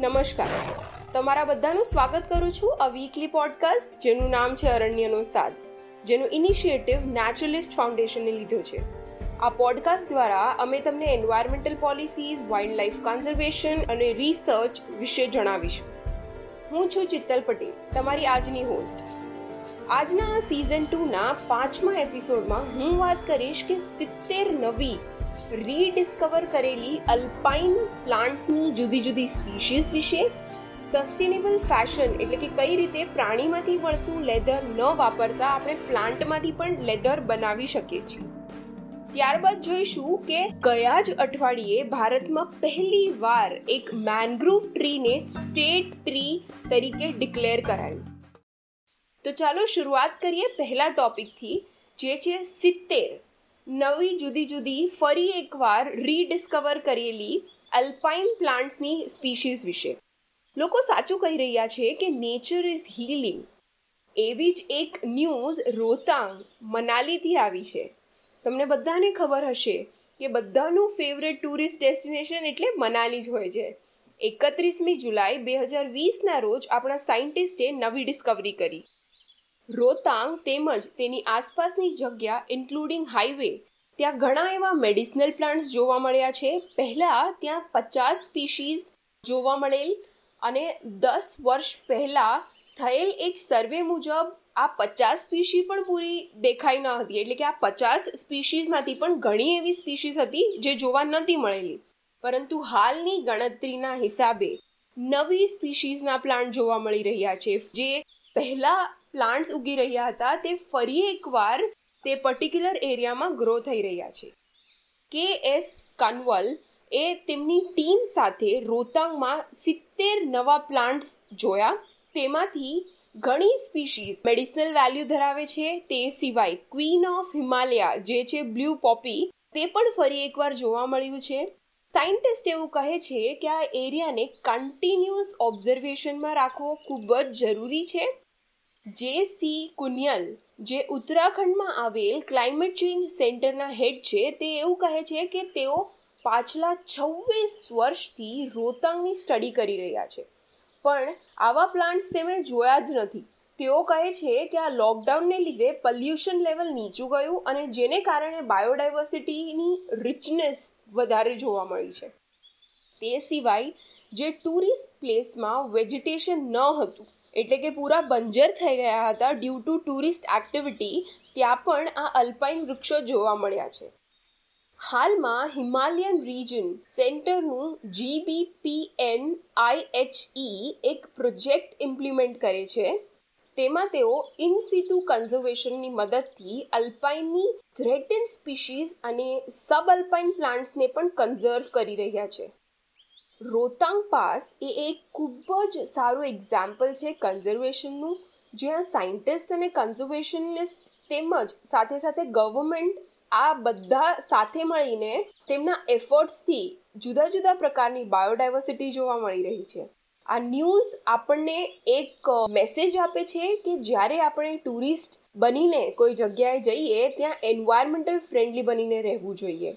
નમસ્કાર. તમારા બધાનું સ્વાગત કરું છું અ વીકલી પોડકાસ્ટ જેનું નામ છે અરણ્યનો સાદ, જેનો ઇનિશિયેટિવ નેચરલિસ્ટ ફાઉન્ડેશને લીધો છે. આ પોડકાસ્ટ દ્વારા અમે તમને environmental policies wildlife conservation અને રિસર્ચ વિશે જણાવીશું. હું છું ચિત્તલ પટેલ, તમારી આજની હોસ્ટ આજના સિઝન ટુના પાંચમા એપિસોડમાં હું વાત કરીશ કે સિત્તેર નવી રીડિસ્કવર કરેલી અલ્પાઇન પ્લાન્ટ્સની જુદી જુદી સ્પીશીઝ વિશે સસ્ટેનેબલ ફેશન એટલે કે કઈ રીતે પ્રાણીમાંથી મળતું લેધર ન વાપરતા આપણે પ્લાન્ટમાંથી પણ લેધર બનાવી શકીએ છીએ. ત્યારબાદ જોઈશું કે ગયા જ અઠવાડિયે ભારતમાં પહેલી વાર એક મેનગ્રુવ ટ્રીને સ્ટેટ ટ્રી તરીકે ડિક્લેર કરાયું. તો ચાલો શરૂઆત કરીએ પહેલા ટોપિકથી જે છે સિત્તેર. નવી જુદી જુદી, ફરી એકવાર રીડિસ્કવર કરેલી અલ્પાઇન પ્લાન્ટ્સની સ્પીશીઝ વિશે. લોકો સાચું કહી રહ્યા છે કે નેચર ઇઝ હીલિંગ એવી જ એક ન્યૂઝ રોતાંગ મનાલીથી આવી છે. તમને બધાને ખબર હશે કે બધાનું ફેવરેટ ટુરિસ્ટ ડેસ્ટિનેશન એટલે મનાલી જ હોય છે. એકત્રીસમી જુલાઈ બે હજાર વીસના રોજ આપણા સાયન્ટિસ્ટે નવી ડિસ્કવરી કરી. રોતાંગ તેમજ તેની આસપાસની જગ્યા ઇન્ક્લુડિંગ હાઈવે ત્યાં ઘણા એવા મેડિસિનલ પ્લાન્ટ્સ જોવા મળ્યા છે. પહેલાં ત્યાં પચાસ સ્પીશીઝ જોવા મળેલ અને દસ વર્ષ પહેલાં થયેલ એક સર્વે મુજબ આ પચાસ સ્પીશી પણ પૂરી દેખાઈ ન હતી. એટલે કે આ પચાસ સ્પીશીઝમાંથી પણ ઘણી એવી સ્પીશીઝ હતી જે જોવા નહોતી મળેલી. પરંતુ હાલની ગણતરીના હિસાબે નવી સ્પીશીઝના પ્લાન્ટ જોવા મળી રહ્યા છે. જે પહેલા પ્લાન્ટ્સ ઉગી રહ્યા હતા, તે ફરી એકવાર તે પર્ટિક્યુલર એરિયામાં ગ્રો થઈ રહ્યા છે. કે એસ કન્વલ એ તેમની ટીમ સાથે રોતાંગમાં સિત્તેર નવા પ્લાન્ટ્સ જોયા. તેમાંથી ઘણી સ્પીશીઝ મેડિસિનલ વેલ્યુ ધરાવે છે, તે સિવાય ક્વીન ઓફ હિમાલયા, જે છે બ્લુ પોપી, તે પણ ફરી એકવાર જોવા મળ્યું છે. સાયન્ટિસ્ટ એવું કહે છે કે આ એરિયાને કન્ટિન્યુઅસ ઓબ્ઝર્વેશનમાં રાખવો ખૂબ જ જરૂરી છે. જે સી કુનિયલ, જે ઉત્તરાખંડમાં આવેલ ક્લાઇમેટ ચેન્જ સેન્ટરના હેડ છે, તે એવું કહે છે કે તેઓ પાછલા છવ્વીસ વર્ષથી રોતાંગની સ્ટડી કરી રહ્યા છે. પણ આવા પ્લાન્ટ્સ તેમણે જોયા જ નથી. તેઓ કહે છે કે આ લોકડાઉનને લીધે પોલ્યુશન લેવલ નીચું ગયું અને જેને કારણે બાયોડાયવર્સિટીની રિચનેસ વધારે જોવા મળી છે. તે સિવાય, જે ટુરિસ્ટ પ્લેસમાં વેજીટેશન ન હતું એટલે કે પૂરા બંજર થઈ ગયા હતા ડ્યુ ટુ ટુરિસ્ટ એક્ટિવિટી ત્યાં પણ આ અલ્પાઇન વૃક્ષો જોવા મળ્યા છે. હાલમાં હિમાલયન રીજન સેન્ટરનું જીબીપીએન આઈએચઈ એક પ્રોજેક્ટ ઇમ્પ્લિમેન્ટ કરે છે. તેમાં તેઓ ઇનસીટુ કન્ઝર્વેશનની મદદથી અલ્પાઇનની થ્રેટન સ્પીશીઝ અને સબ અલ્પાઇન પ્લાન્ટ્સને પણ કન્ઝર્વ કરી રહ્યા છે. રોતાંગ પાસ એ એક ખૂબ જ સારું એક્ઝામ્પલ છે કન્ઝર્વેશનનું જ્યાં સાયન્ટિસ્ટ અને કન્ઝર્વેશનિસ્ટ તેમજ સાથે સાથે ગવર્મેન્ટ આ બધા સાથે મળીને તેમના એફર્ટ્સથી જુદા જુદા પ્રકારની બાયોડાયવર્સિટી જોવા મળી રહી છે. આ ન્યૂઝ આપણને એક મેસેજ આપે છે કે જ્યારે આપણે ટુરિસ્ટ બનીને કોઈ જગ્યાએ જઈએ, ત્યાં એન્વાયરમેન્ટલ ફ્રેન્ડલી બનીને રહેવું જોઈએ.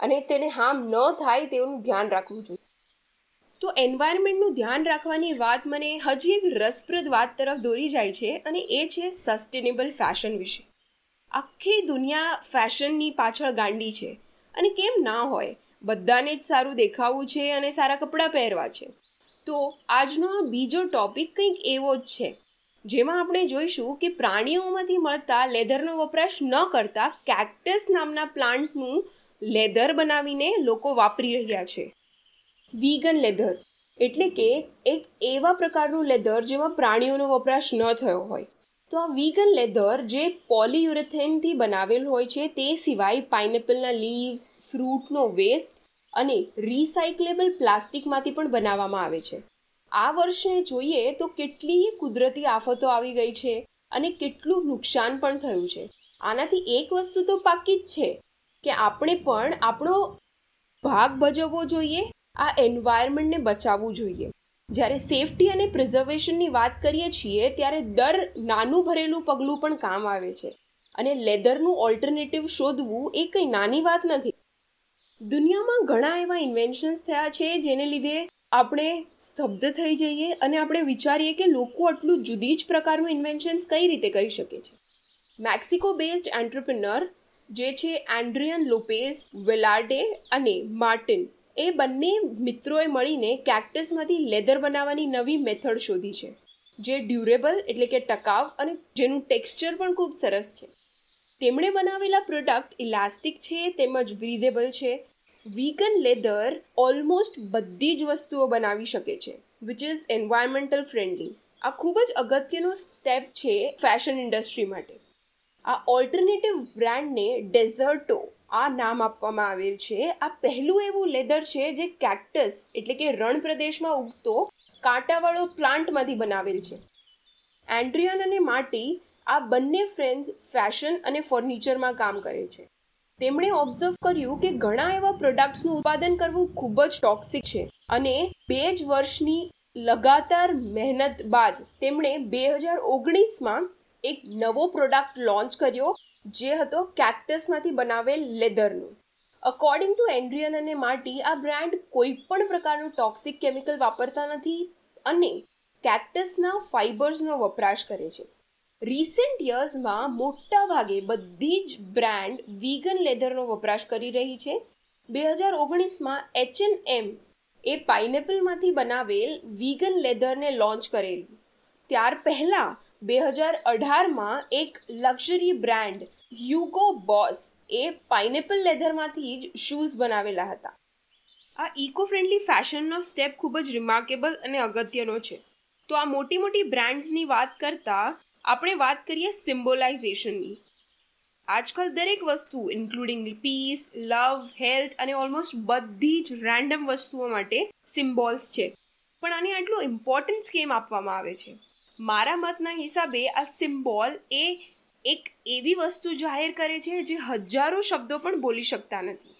અને તેને હાર્મ ન થાય તેનું ધ્યાન રાખવું જોઈએ. તો એન્વાયરમેન્ટનું ધ્યાન રાખવાની વાત મને હજી એક રસપ્રદ વાત તરફ દોરી જાય છે અને એ છે સસ્ટેનેબલ ફેશન વિશે. આખી દુનિયા ફેશનની પાછળ ગાંડી છે અને કેમ ના હોય? બધાને જ સારું દેખાવું છે અને સારા કપડાં પહેરવા છે. તો આજનો આ બીજો ટોપિક કંઈક એવો જ છે. જેમાં આપણે જોઈશું કે પ્રાણીઓમાંથી મળતા લેધરનો વપરાશ ન કરતા કેક્ટસ નામના પ્લાન્ટનું લેધર બનાવીને લોકો વાપરી રહ્યા છે. વીગન લેધર એટલે કે એક એવા પ્રકારનું લેધર જેમાં પ્રાણીઓનો વપરાશ ન થયો હોય. તો આ વીગન લેધર જે પોલીયુરેથેનથી બનાવેલ હોય છે, તે સિવાય પાઇનેપલના લીવ્સ ફ્રૂટનો વેસ્ટ અને રિસાયકલેબલ પ્લાસ્ટિકમાંથી પણ બનાવવામાં આવે છે. આ વર્ષે જોઈએ તો કેટલી કુદરતી આફતો આવી ગઈ છે અને કેટલું નુકસાન પણ થયું છે. આનાથી એક વસ્તુ તો પાકી જ છે કે આપણે પણ આપણો ભાગ ભજવવો જોઈએ આ એન્વાયરમેન્ટને બચાવવું જોઈએ. જ્યારે સેફટી અને પ્રિઝર્વેશનની વાત કરીએ છીએ, ત્યારે દર નાનું ભરેલું પગલું પણ કામ આવે છે. અને લેધરનું ઓલ્ટરનેટિવ શોધવું એ કંઈ નાની વાત નથી. દુનિયામાં ઘણા એવા ઇન્વેન્શન્સ થયા છે, જેને લીધે આપણે સ્તબ્ધ થઈ જઈએ અને આપણે વિચારીએ કે લોકો આટલું જુદી જ પ્રકારનું ઇન્વેન્શન્સ કઈ રીતે કરી શકે છે. મેક્સિકો બેઝડ એન્ટરપ્રિનર જે છે એન્ડ્રિયન લોપેઝ વેલાર્ડે અને માર્ટિન એ બંને મિત્રોએ મળીને કેક્ટસમાંથી લેધર બનાવવાની નવી મેથડ શોધી છે, જે ડ્યુરેબલ એટલે કે ટકાવ અને જેનું ટેક્સચર પણ ખૂબ સરસ છે. તેમણે બનાવેલા પ્રોડક્ટ ઇલાસ્ટિક છે, તેમજ બ્રીધેબલ છે. વીગન લેધર ઓલમોસ્ટ બધી જ વસ્તુઓ બનાવી શકે છે વિચ ઇઝ એન્વાયરમેન્ટલ ફ્રેન્ડલી આ ખૂબ જ અગત્યનો સ્ટેપ છે ફેશન ઇન્ડસ્ટ્રી માટે. આ ઓલ્ટરનેટિવ બ્રાન્ડને ડેઝર્ટો આ નામ આપવામાં આવેલ છે. આ પહેલું એવું લેધર છે જે કેક્ટસ એટલે કે રણ પ્રદેશમાં ઉગતો કાંટાવાળો પ્લાન્ટમાંથી બનાવેલ છે. એન્ડ્રિયન અને માટી આ બંને ફ્રેન્ડ્સ ફેશન અને ફર્નિચરમાં કામ કરે છે. તેમણે ઓબ્ઝર્વ કર્યું કે ઘણા એવા પ્રોડક્ટ્સનું ઉત્પાદન કરવું ખૂબ જ ટોક્સિક છે અને બે જ વર્ષની લગાતાર મહેનત બાદ તેમણે બે હજાર ઓગણીસમાં એક નવો પ્રોડક્ટ લોન્ચ કર્યો, જે હતો કેક્ટસમાંથી બનાવેલ લેધરનું. અકોર્ડિંગ ટુ એન્ડ્રિયન અને માર્ટી આ બ્રાન્ડ કોઈ પણ પ્રકારનું ટોક્સિક કેમિકલ વાપરતા નથી અને કેક્ટસના ફાઇબર્સનો વપરાશ કરે છે. રિસેન્ટ યર્સમાં મોટા ભાગે બધી જ બ્રાન્ડ વીગન લેધરનો વપરાશ કરી રહી છે. બે હજાર ઓગણીસમાં એચ એન એમ એ પાઇનેપલમાંથી બનાવેલ વીગન લેધરને લોન્ચ કરેલું. ત્યાર પહેલાં બે હજાર અઢારમાં એક લક્ઝરી બ્રાન્ડ હ્યુગો બોસ એ પાઇનેપલ લેધરમાંથી જ શૂઝ બનાવેલા હતા. આ ઇકો ફ્રેન્ડલી ફેશનનો સ્ટેપ ખૂબ જ રિમાર્કેબલ અને અગત્યનો છે. તો આ મોટી મોટી બ્રાન્ડ્સની વાત કરતાં આપણે વાત કરીએ સિમ્બોલાઇઝેશનની. આજકાલ દરેક વસ્તુ, ઇન્ક્લુડિંગ પીસ, લવ, હેલ્થ અને ઓલમોસ્ટ બધી જ રેન્ડમ વસ્તુઓ માટે સિમ્બોલ્સ છે. પણ આને આટલું ઇમ્પોર્ટન્સ કેમ આપવામાં આવે છે? મારા મતના હિસાબે આ સિમ્બોલ એ એક એવી વસ્તુ જાહેર કરે છે જે હજારો શબ્દો પણ બોલી શકતા નથી.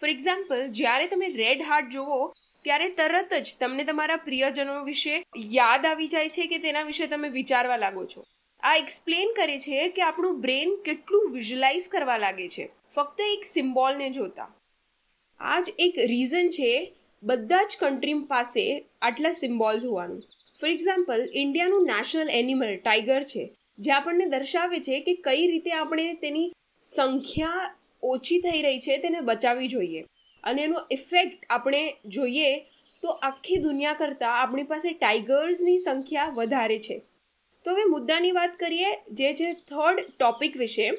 ફોર એક્ઝામ્પલ જ્યારે તમે રેડ હાર્ટ જોવો, ત્યારે તરત જ તમને તમારા પ્રિયજનો વિશે યાદ આવી જાય છે કે તેના વિશે તમે વિચારવા લાગો છો. આ એક્સપ્લેન કરે છે કે આપણું બ્રેન કેટલું વિઝ્યુલાઇઝ કરવા લાગે છે. ફક્ત એક સિમ્બોલને જોતા. આ જ એક રીઝન છે, બધા જ કન્ટ્રી પાસે આટલા સિમ્બોલ્સ હોવાનું. ફોર એક્ઝામ્પલ ઇન્ડિયાનું નેશનલ એનિમલ ટાઈગર છે, જે આપણને દર્શાવે છે કે કઈ રીતે આપણે તેની સંખ્યા ઓછી થઈ રહી છે, તેને બચાવવી જોઈએ. અને એનો ઇફેક્ટ આપણે જોઈએ તો આખી દુનિયા કરતાં આપણી પાસે ટાઈગર્સની સંખ્યા વધારે છે. તો હવે મુદ્દાની વાત કરીએ, જે છે થર્ડ ટોપિક વિશે.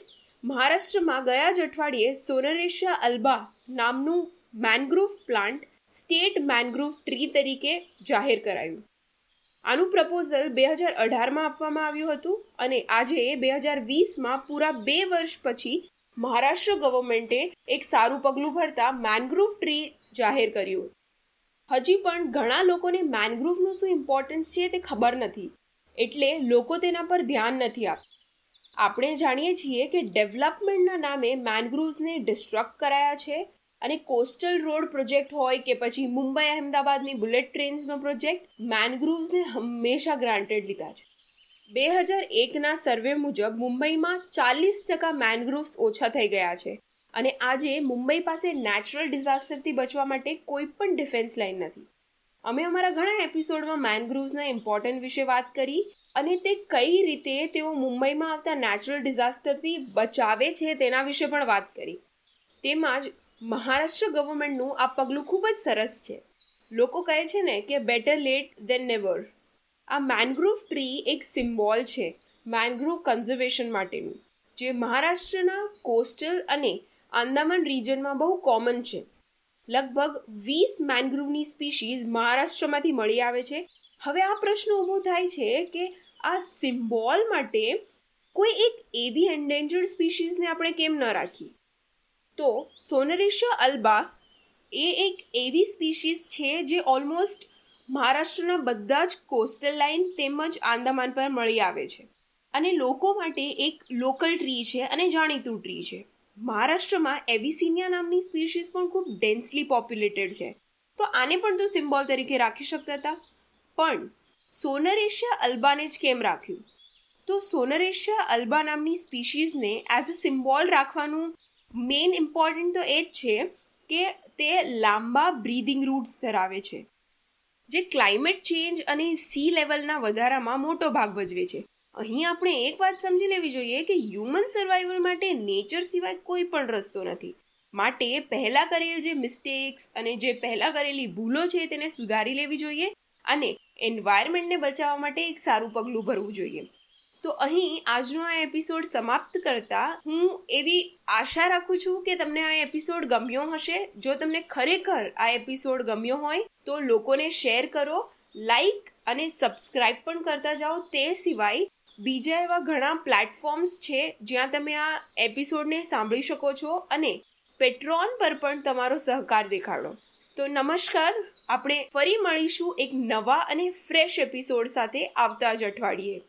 મહારાષ્ટ્રમાં ગયા જ અઠવાડિયે સોનરેશિયા અલ્બા નામનું mangrove plant state mangrove tree તરીકે જાહેર કરાયું. આનું પ્રપોઝલ બે હજાર અઢારમાં આપવામાં આવ્યું હતું અને આજે બે હજાર વીસમાં પૂરા બે વર્ષ પછી મહારાષ્ટ્ર ગવર્મેન્ટે એક સારું પગલું ભરતા મેનગ્રુવ ટ્રી જાહેર કર્યું. હજી પણ ઘણા લોકોને મેનગ્રુવનું શું ઇમ્પોર્ટન્સ છે તે ખબર નથી, એટલે લોકો તેના પર ધ્યાન નથી આપતા આપણે જાણીએ છીએ કે ડેવલપમેન્ટના નામે મેનગ્રુવ્સને ડિસ્ટ્રક્ટ કરાયા છે અને કોસ્ટલ રોડ પ્રોજેક્ટ હોય કે પછી મુંબઈ અહેમદાબાદની બુલેટ ટ્રેન્સનો પ્રોજેક્ટ મેનગ્રુવ્સને હંમેશા ગ્રાન્ટેડ લીધા છે. બે હજાર એકના સર્વે મુજબ મુંબઈમાં ચાલીસ ટકા મેનગ્રુવ્સ ઓછા થઈ ગયા છે. અને આજે મુંબઈ પાસે નેચરલ ડિઝાસ્ટરથી બચવા માટે કોઈ પણ ડિફેન્સ લાઇન નથી. અમે અમારા ઘણા એપિસોડમાં મેનગ્રુવ્સના ઇમ્પોર્ટન્ટ વિશે વાત કરી અને તે કઈ રીતે તેઓ મુંબઈમાં આવતા નેચરલ ડિઝાસ્ટરથી બચાવે છે તેના વિશે પણ વાત કરી. તેમાં જ મહારાષ્ટ્ર ગવર્મેન્ટનું આ પગલું ખૂબ જ સરસ છે. લોકો કહે છે ને કે બેટર લેટ દેન નેવર આ મેનગ્રુવ ટ્રી એક સિમ્બોલ છે મેનગ્રુવ કન્ઝર્વેશન માટેનું, જે મહારાષ્ટ્રના કોસ્ટલ અને આંદામાન રિજનમાં બહુ કોમન છે. લગભગ વીસ મેનગ્રુવની સ્પીશીઝ મહારાષ્ટ્રમાંથી મળી આવે છે. હવે આ પ્રશ્ન ઊભો થાય છે કે આ સિમ્બોલ માટે કોઈ એક એવી એન્ડેન્જર્ડ સ્પીશીઝને આપણે કેમ ન રાખીએ તો સોનરેશિયા અલ્બા એ એક એવી સ્પીશીઝ છે જે ઓલમોસ્ટ મહારાષ્ટ્રના બધા જ કોસ્ટલ લાઇન તેમજ આંદામાન પર મળી આવે છે. અને લોકો માટે એક લોકલ ટ્રી છે અને જાણીતું ટ્રી છે. મહારાષ્ટ્રમાં એવિસિનિયા નામની સ્પીશીઝ પણ ખૂબ ડેન્સલી પોપ્યુલેટેડ છે. તો આને પણ તો સિમ્બોલ તરીકે રાખી શકતા હતા. પણ સોનરેશિયા અલ્બાને જ કેમ રાખ્યું? તો સોનરેશિયા અલ્બા નામની સ્પીશીઝને એઝ અ સિમ્બોલ રાખવાનું મેઇન ઇમ્પોર્ટન્ટ તો એ જ છે કે તે લાંબા બ્રીધિંગ રૂટ્સ ધરાવે છે. જે ક્લાઇમેટ ચેન્જ અને સી લેવલના વધારામાં મોટો ભાગ ભજવે છે. અહીં આપણે એક વાત સમજી લેવી જોઈએ કે હ્યુમન સર્વાઈવલ માટે નેચર સિવાય કોઈ પણ રસ્તો નથી. માટે પહેલાં કરેલ જે મિસ્ટેક્સ અને જે પહેલાં કરેલી ભૂલો છે તેને સુધારી લેવી જોઈએ અને એન્વાયરમેન્ટને બચાવવા માટે એક સારું પગલું ભરવું જોઈએ. તો અહીં આજનો આ એપિસોડ સમાપ્ત કરતા હું એવી આશા રાખું છું કે તમને આ એપિસોડ ગમ્યો હશે. જો તમને ખરેખર આ એપિસોડ ગમ્યો હોય તો લોકોને શેર કરો લાઈક અને સબસ્ક્રાઇબ પણ કરતા જાઓ. તે સિવાય બીજા એવા ઘણા પ્લેટફોર્મ્સ છે જ્યાં તમે આ એપિસોડને સાંભળી શકો છો અને પેટ્રોન પર પણ તમારો સહકાર દેખાડો. તો નમસ્કાર, આપણે ફરી મળીશું એક નવા અને ફ્રેશ એપિસોડ સાથે આવતા જ અઠવાડિયે.